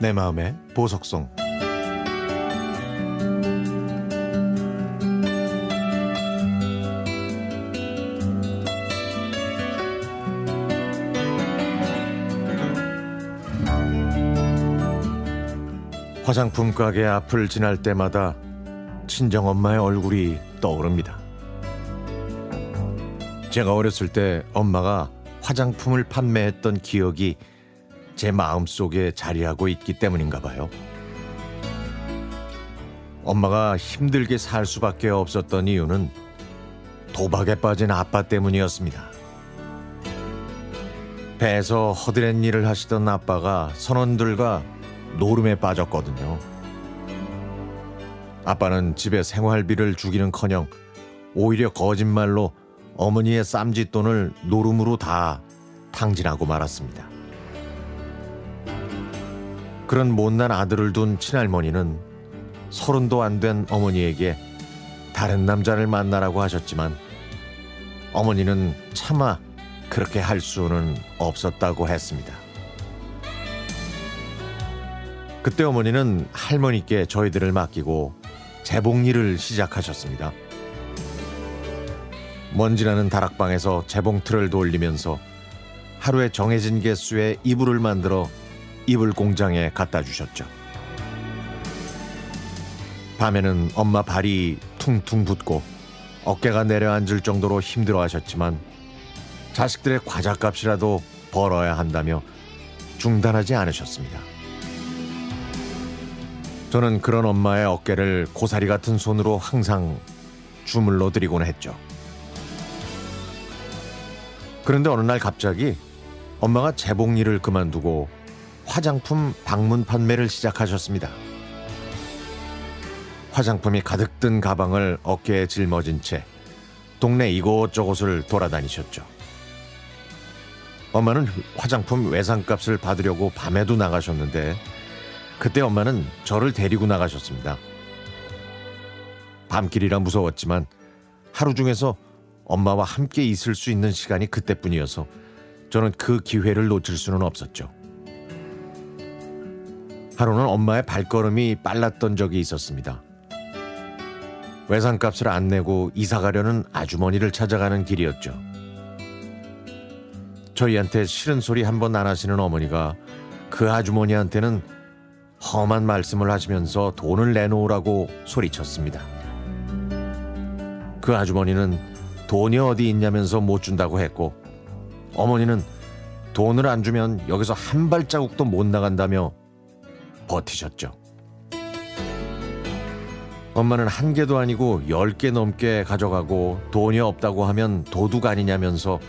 내 마음의 보석송 화장품 가게 앞을 지날 때마다 친정 엄마의 얼굴이 떠오릅니다. 제가 어렸을 때 엄마가 화장품을 판매했던 기억이 제 마음 속에 자리하고 있기 때문인가 봐요. 엄마가 힘들게 살 수밖에 없었던 이유는 도박에 빠진 아빠 때문이었습니다. 배에서 허드렛 일을 하시던 아빠가 선원들과 노름에 빠졌거든요. 아빠는 집에 생활비를 주기는 커녕 오히려 거짓말로 어머니의 쌈짓돈을 노름으로 다 탕진하고 말았습니다. 그런 못난 아들을 둔 친할머니는 서른도 안 된 어머니에게 다른 남자를 만나라고 하셨지만 어머니는 차마 그렇게 할 수는 없었다고 했습니다. 그때 어머니는 할머니께 저희들을 맡기고 재봉 일을 시작하셨습니다. 먼지나는 다락방에서 재봉틀을 돌리면서 하루에 정해진 개수의 이불을 만들어 이불 공장에 갖다 주셨죠. 밤에는 엄마 발이 퉁퉁 붓고 어깨가 내려앉을 정도로 힘들어 하셨지만 자식들의 과자값이라도 벌어야 한다며 중단하지 않으셨습니다. 저는 그런 엄마의 어깨를 고사리 같은 손으로 항상 주물러 드리곤 했죠. 그런데 어느 날 갑자기 엄마가 재봉 일을 그만두고 화장품 방문 판매를 시작하셨습니다. 화장품이 가득 든 가방을 어깨에 짊어진 채 동네 이곳저곳을 돌아다니셨죠. 엄마는 화장품 외상값을 받으려고 밤에도 나가셨는데 그때 엄마는 저를 데리고 나가셨습니다. 밤길이라 무서웠지만 하루 중에서 엄마와 함께 있을 수 있는 시간이 그때뿐이어서 저는 그 기회를 놓칠 수는 없었죠. 하루는 엄마의 발걸음이 빨랐던 적이 있었습니다. 외상값을 안 내고 이사 가려는 아주머니를 찾아가는 길이었죠. 저희한테 싫은 소리 한 번 안 하시는 어머니가 그 아주머니한테는 험한 말씀을 하시면서 돈을 내놓으라고 소리쳤습니다. 그 아주머니는 돈이 어디 있냐면서 못 준다고 했고 어머니는 돈을 안 주면 여기서 한 발자국도 못 나간다며 버티셨죠. 엄마는 한 개도 아니고 열 개 넘게 가져가고 돈이 없다고 하면 도둑 아니냐면서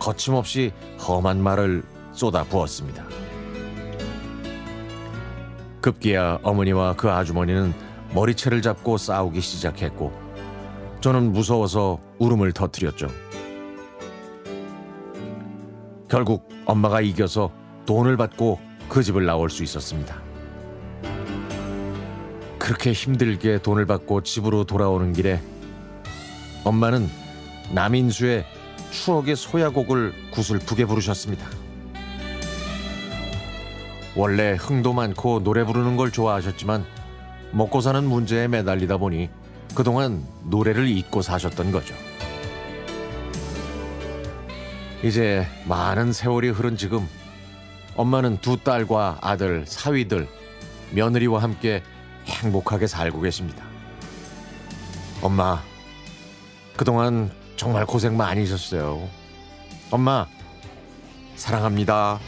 거침없이 험한 말을 쏟아 부었습니다. 급기야 어머니와 그 아주머니는 머리채를 잡고 싸우기 시작했고 저는 무서워서 울음을 터뜨렸죠. 결국 엄마가 이겨서 돈을 받고 그 집을 나올 수 있었습니다. 그렇게 힘들게 돈을 받고 집으로 돌아오는 길에 엄마는 남인수의 추억의 소야곡을 구슬프게 부르셨습니다. 원래 흥도 많고 노래 부르는 걸 좋아하셨지만 먹고 사는 문제에 매달리다 보니 그동안 노래를 잊고 사셨던 거죠. 이제 많은 세월이 흐른 지금 엄마는 두 딸과 아들, 사위들, 며느리와 함께 행복하게 살고 계십니다. 엄마, 그동안 정말 고생 많이셨어요. 엄마, 사랑합니다.